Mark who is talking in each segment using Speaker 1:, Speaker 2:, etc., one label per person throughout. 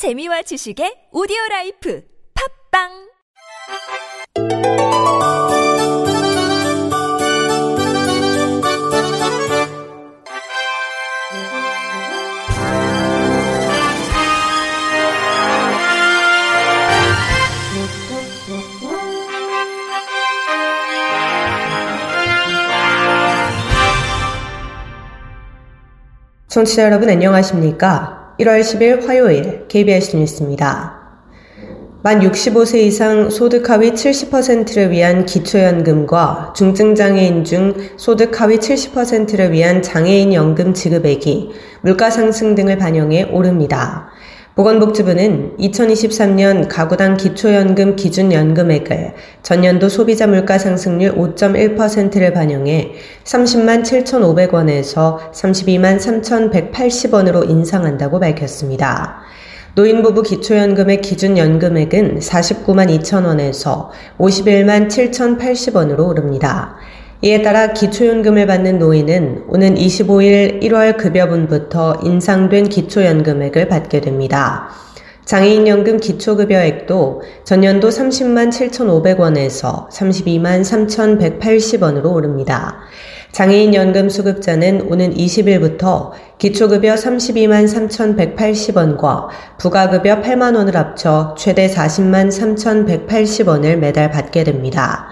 Speaker 1: 재미와 지식의 오디오 라이프 팝빵
Speaker 2: 청취자 여러분 안녕하십니까? 1월 10일 화요일 KBS 뉴스입니다. 만 65세 이상 소득 하위 70%를 위한 기초연금과 중증장애인 중 소득 하위 70%를 위한 장애인 연금 지급액이 물가 상승 등을 반영해 오릅니다. 보건복지부는 2023년 가구당 기초연금 기준연금액을 전년도 소비자 물가 상승률 5.1%를 반영해 30만 7,500원에서 32만 3,180원으로 인상한다고 밝혔습니다. 노인부부 기초연금의 기준연금액은 49만 2천원에서 51만 7,080원으로 오릅니다. 이에 따라 기초연금을 받는 노인은 오는 25일 1월 급여분부터 인상된 기초연금액을 받게 됩니다. 장애인연금 기초급여액도 전년도 30만 7,500원에서 32만 3,180원으로 오릅니다. 장애인연금 수급자는 오는 20일부터 기초급여 32만 3,180원과 부가급여 8만원을 합쳐 최대 40만 3,180원을 매달 받게 됩니다.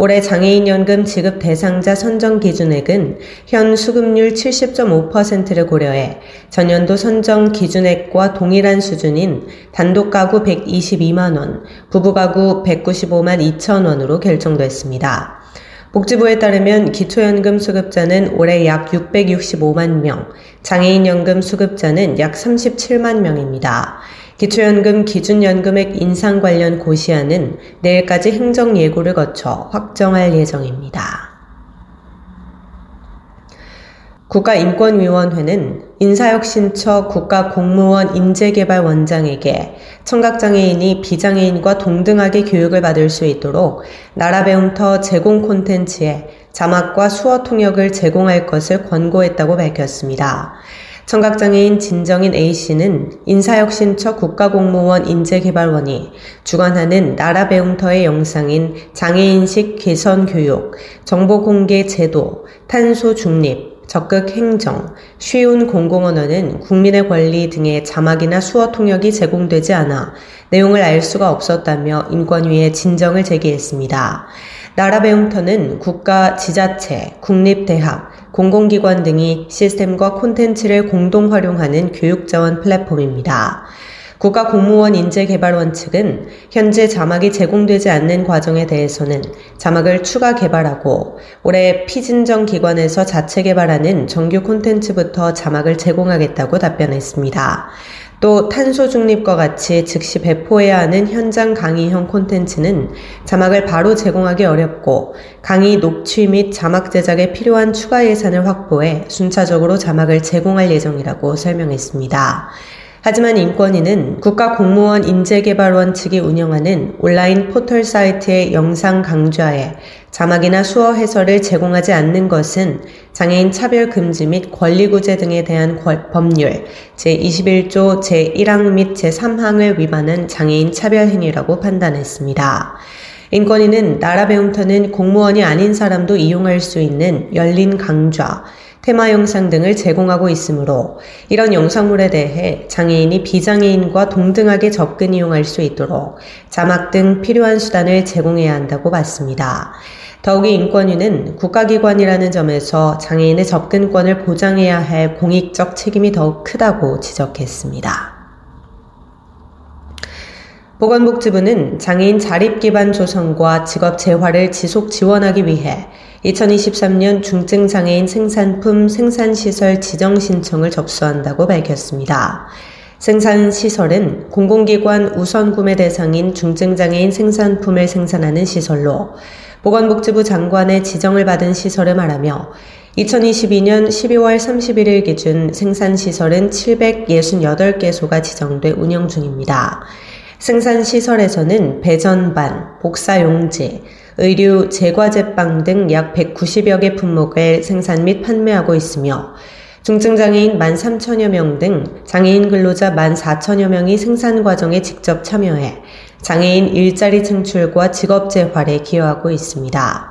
Speaker 2: 올해 장애인연금 지급 대상자 선정 기준액은 현 수급률 70.5%를 고려해 전년도 선정 기준액과 동일한 수준인 단독 가구 122만 원, 부부 가구 195만 2천 원으로 결정됐습니다. 복지부에 따르면 기초연금 수급자는 올해 약 665만 명, 장애인연금 수급자는 약 37만 명입니다. 기초연금 기준연금액 인상 관련 고시안은 내일까지 행정예고를 거쳐 확정할 예정입니다. 국가인권위원회는 인사혁신처 국가공무원 인재개발원장에게 청각장애인이 비장애인과 동등하게 교육을 받을 수 있도록 나라배움터 제공 콘텐츠에 자막과 수어 통역을 제공할 것을 권고했다고 밝혔습니다. 청각장애인 진정인 A씨는 인사혁신처 국가공무원 인재개발원이 주관하는 나라배움터의 영상인 장애인식 개선교육, 정보공개 제도, 탄소 중립, 적극 행정, 쉬운 공공언어는 국민의 권리 등의 자막이나 수어 통역이 제공되지 않아 내용을 알 수가 없었다며 인권위에 진정을 제기했습니다. 나라배움터는 국가, 지자체, 국립대학, 공공기관 등이 시스템과 콘텐츠를 공동 활용하는 교육자원 플랫폼입니다. 국가공무원 인재개발원 측은 현재 자막이 제공되지 않는 과정에 대해서는 자막을 추가 개발하고 올해 피진정 기관에서 자체 개발하는 정규 콘텐츠부터 자막을 제공하겠다고 답변했습니다. 또 탄소 중립과 같이 즉시 배포해야 하는 현장 강의형 콘텐츠는 자막을 바로 제공하기 어렵고 강의 녹취 및 자막 제작에 필요한 추가 예산을 확보해 순차적으로 자막을 제공할 예정이라고 설명했습니다. 하지만 인권위는 국가공무원 인재개발원 측이 운영하는 온라인 포털 사이트의 영상 강좌에 자막이나 수어 해설을 제공하지 않는 것은 장애인 차별 금지 및 권리구제 등에 대한 법률 제21조 제1항 및 제3항을 위반한 장애인 차별 행위라고 판단했습니다. 인권위는 나라 배움터는 공무원이 아닌 사람도 이용할 수 있는 열린 강좌, 테마 영상 등을 제공하고 있으므로 이런 영상물에 대해 장애인이 비장애인과 동등하게 접근 이용할 수 있도록 자막 등 필요한 수단을 제공해야 한다고 봤습니다. 더욱이 인권위는 국가기관이라는 점에서 장애인의 접근권을 보장해야 할 공익적 책임이 더욱 크다고 지적했습니다. 보건복지부는 장애인 자립 기반 조성과 직업 재활을 지속 지원하기 위해 2023년 중증장애인 생산품 생산시설 지정 신청을 접수한다고 밝혔습니다. 생산시설은 공공기관 우선 구매 대상인 중증장애인 생산품을 생산하는 시설로 보건복지부 장관의 지정을 받은 시설을 말하며 2022년 12월 31일 기준 생산시설은 768개소가 지정돼 운영 중입니다. 생산시설에서는 배전반, 복사용지, 의류, 제과제빵 등 약 190여 개 품목을 생산 및 판매하고 있으며 중증장애인 1 3천여 명 등 장애인 근로자 1 4천여 명이 생산 과정에 직접 참여해 장애인 일자리 창출과 직업 재활에 기여하고 있습니다.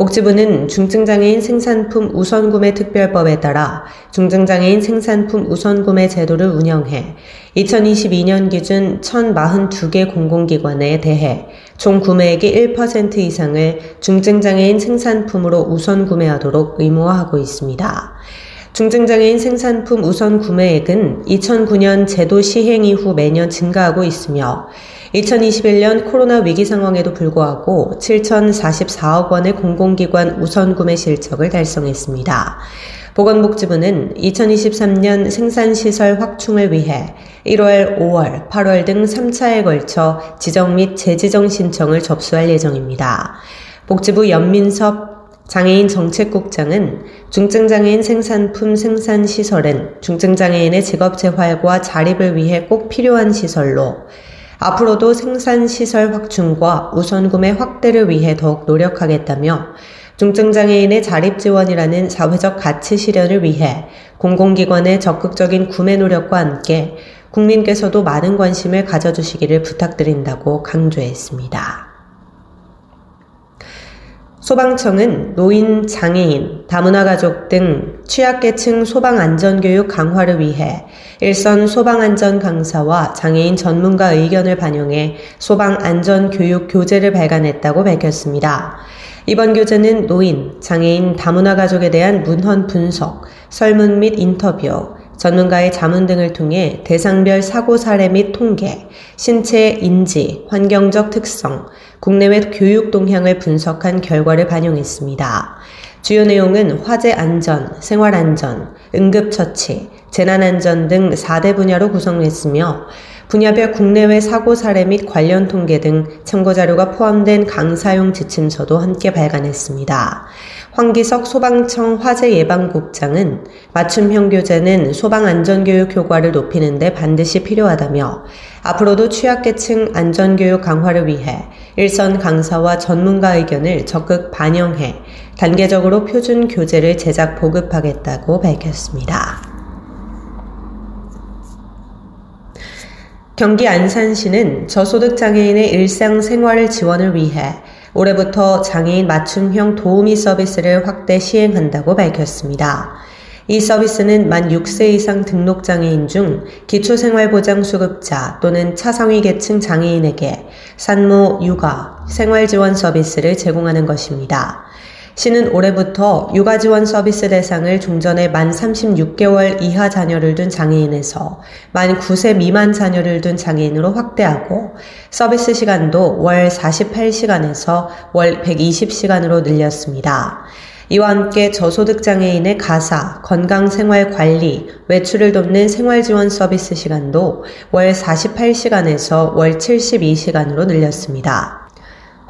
Speaker 2: 복지부는 중증장애인 생산품 우선구매 특별법에 따라 중증장애인 생산품 우선구매 제도를 운영해 2022년 기준 1042개 공공기관에 대해 총 구매액의 1% 이상을 중증장애인 생산품으로 우선 구매하도록 의무화하고 있습니다. 중증장애인 생산품 우선 구매액은 2009년 제도 시행 이후 매년 증가하고 있으며 2021년 코로나 위기 상황에도 불구하고 7,044억 원의 공공기관 우선 구매 실적을 달성했습니다. 보건복지부는 2023년 생산시설 확충을 위해 1월, 5월, 8월 등 3차에 걸쳐 지정 및 재지정 신청을 접수할 예정입니다. 복지부 연민섭 장애인 정책국장은 중증장애인 생산품 생산 시설은 중증장애인의 직업 재활과 자립을 위해 꼭 필요한 시설로 앞으로도 생산 시설 확충과 우선 구매 확대를 위해 더욱 노력하겠다며 중증장애인의 자립 지원이라는 사회적 가치 실현을 위해 공공기관의 적극적인 구매 노력과 함께 국민께서도 많은 관심을 가져주시기를 부탁드린다고 강조했습니다. 소방청은 노인, 장애인, 다문화 가족 등 취약계층 소방안전교육 강화를 위해 일선 소방안전 강사와 장애인 전문가 의견을 반영해 소방안전교육 교재를 발간했다고 밝혔습니다. 이번 교재는 노인, 장애인, 다문화 가족에 대한 문헌 분석, 설문 및 인터뷰, 전문가의 자문 등을 통해 대상별 사고 사례 및 통계, 신체 인지, 환경적 특성, 국내외 교육 동향을 분석한 결과를 반영했습니다. 주요 내용은 화재 안전, 생활 안전, 응급처치, 재난 안전 등 4대 분야로 구성했으며 분야별 국내외 사고 사례 및 관련 통계 등 참고 자료가 포함된 강사용 지침서도 함께 발간했습니다. 황기석 소방청 화재 예방국장은 맞춤형 교재는 소방 안전교육 효과를 높이는 데 반드시 필요하다며 앞으로도 취약계층 안전교육 강화를 위해 일선 강사와 전문가 의견을 적극 반영해 단계적으로 표준 교재를 제작 보급하겠다고 밝혔습니다. 경기 안산시는 저소득 장애인의 일상생활을 지원을 위해 올해부터 장애인 맞춤형 도우미 서비스를 확대 시행한다고 밝혔습니다. 이 서비스는 만 6세 이상 등록 장애인 중 기초생활보장 수급자 또는 차상위 계층 장애인에게 산모, 육아, 생활지원 서비스를 제공하는 것입니다. 시는 올해부터 육아 지원 서비스 대상을 종전에 만 36개월 이하 자녀를 둔 장애인에서 만 9세 미만 자녀를 둔 장애인으로 확대하고 서비스 시간도 월 48시간에서 월 120시간으로 늘렸습니다. 이와 함께 저소득 장애인의 가사, 건강생활 관리, 외출을 돕는 생활지원 서비스 시간도 월 48시간에서 월 72시간으로 늘렸습니다.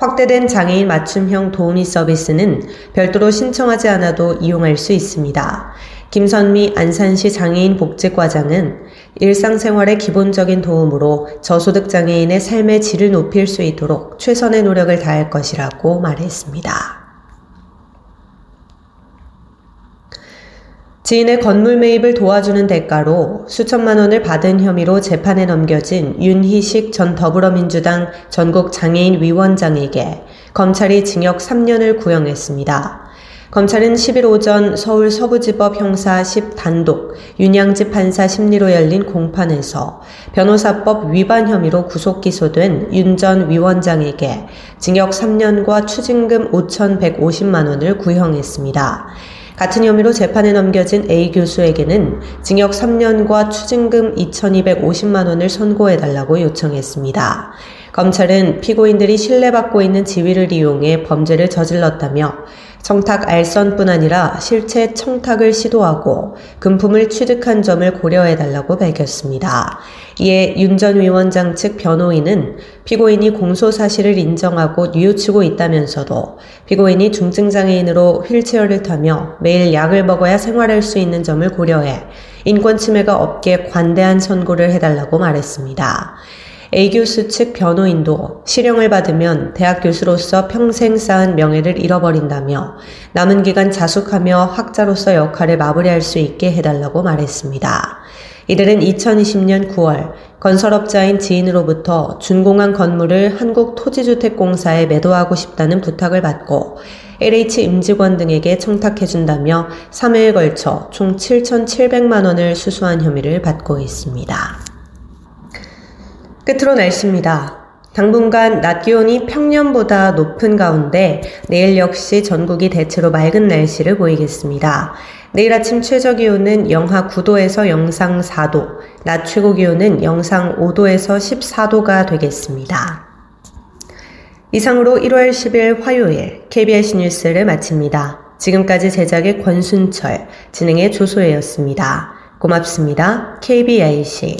Speaker 2: 확대된 장애인 맞춤형 도우미 서비스는 별도로 신청하지 않아도 이용할 수 있습니다. 김선미 안산시 장애인 복지과장은 일상생활의 기본적인 도움으로 저소득 장애인의 삶의 질을 높일 수 있도록 최선의 노력을 다할 것이라고 말했습니다. 지인의 건물 매입을 도와주는 대가로 수천만 원을 받은 혐의로 재판에 넘겨진 윤희식 전 더불어민주당 전국 장애인 위원장에게 검찰이 징역 3년을 구형했습니다. 검찰은 11일 오전 서울 서부지법 형사 10 단독 윤양지 판사 심리로 열린 공판에서 변호사법 위반 혐의로 구속 기소된 윤 전 위원장에게 징역 3년과 추징금 5,150만 원을 구형했습니다. 같은 혐의로 재판에 넘겨진 A 교수에게는 징역 3년과 추징금 2,250만 원을 선고해달라고 요청했습니다. 검찰은 피고인들이 신뢰받고 있는 지위를 이용해 범죄를 저질렀다며 청탁 알선뿐 아니라 실체 청탁을 시도하고 금품을 취득한 점을 고려해 달라고 밝혔습니다. 이에 윤 전 위원장 측 변호인은 피고인이 공소 사실을 인정하고 뉘우치고 있다면서도 피고인이 중증장애인으로 휠체어를 타며 매일 약을 먹어야 생활할 수 있는 점을 고려해 인권 침해가 없게 관대한 선고를 해달라고 말했습니다. A 교수 측 변호인도 실형을 받으면 대학 교수로서 평생 쌓은 명예를 잃어버린다며 남은 기간 자숙하며 학자로서 역할을 마무리할 수 있게 해달라고 말했습니다. 이들은 2020년 9월 건설업자인 지인으로부터 준공한 건물을 한국토지주택공사에 매도하고 싶다는 부탁을 받고 LH 임직원 등에게 청탁해준다며 3회에 걸쳐 총 7,700만 원을 수수한 혐의를 받고 있습니다. 끝으로 날씨입니다. 당분간 낮 기온이 평년보다 높은 가운데 내일 역시 전국이 대체로 맑은 날씨를 보이겠습니다. 내일 아침 최저 기온은 영하 9도에서 영상 4도, 낮 최고 기온은 영상 5도에서 14도가 되겠습니다. 이상으로 1월 10일 화요일 KBS 뉴스를 마칩니다. 지금까지 제작의 권순철, 진행의 조소혜였습니다. 고맙습니다. KBIC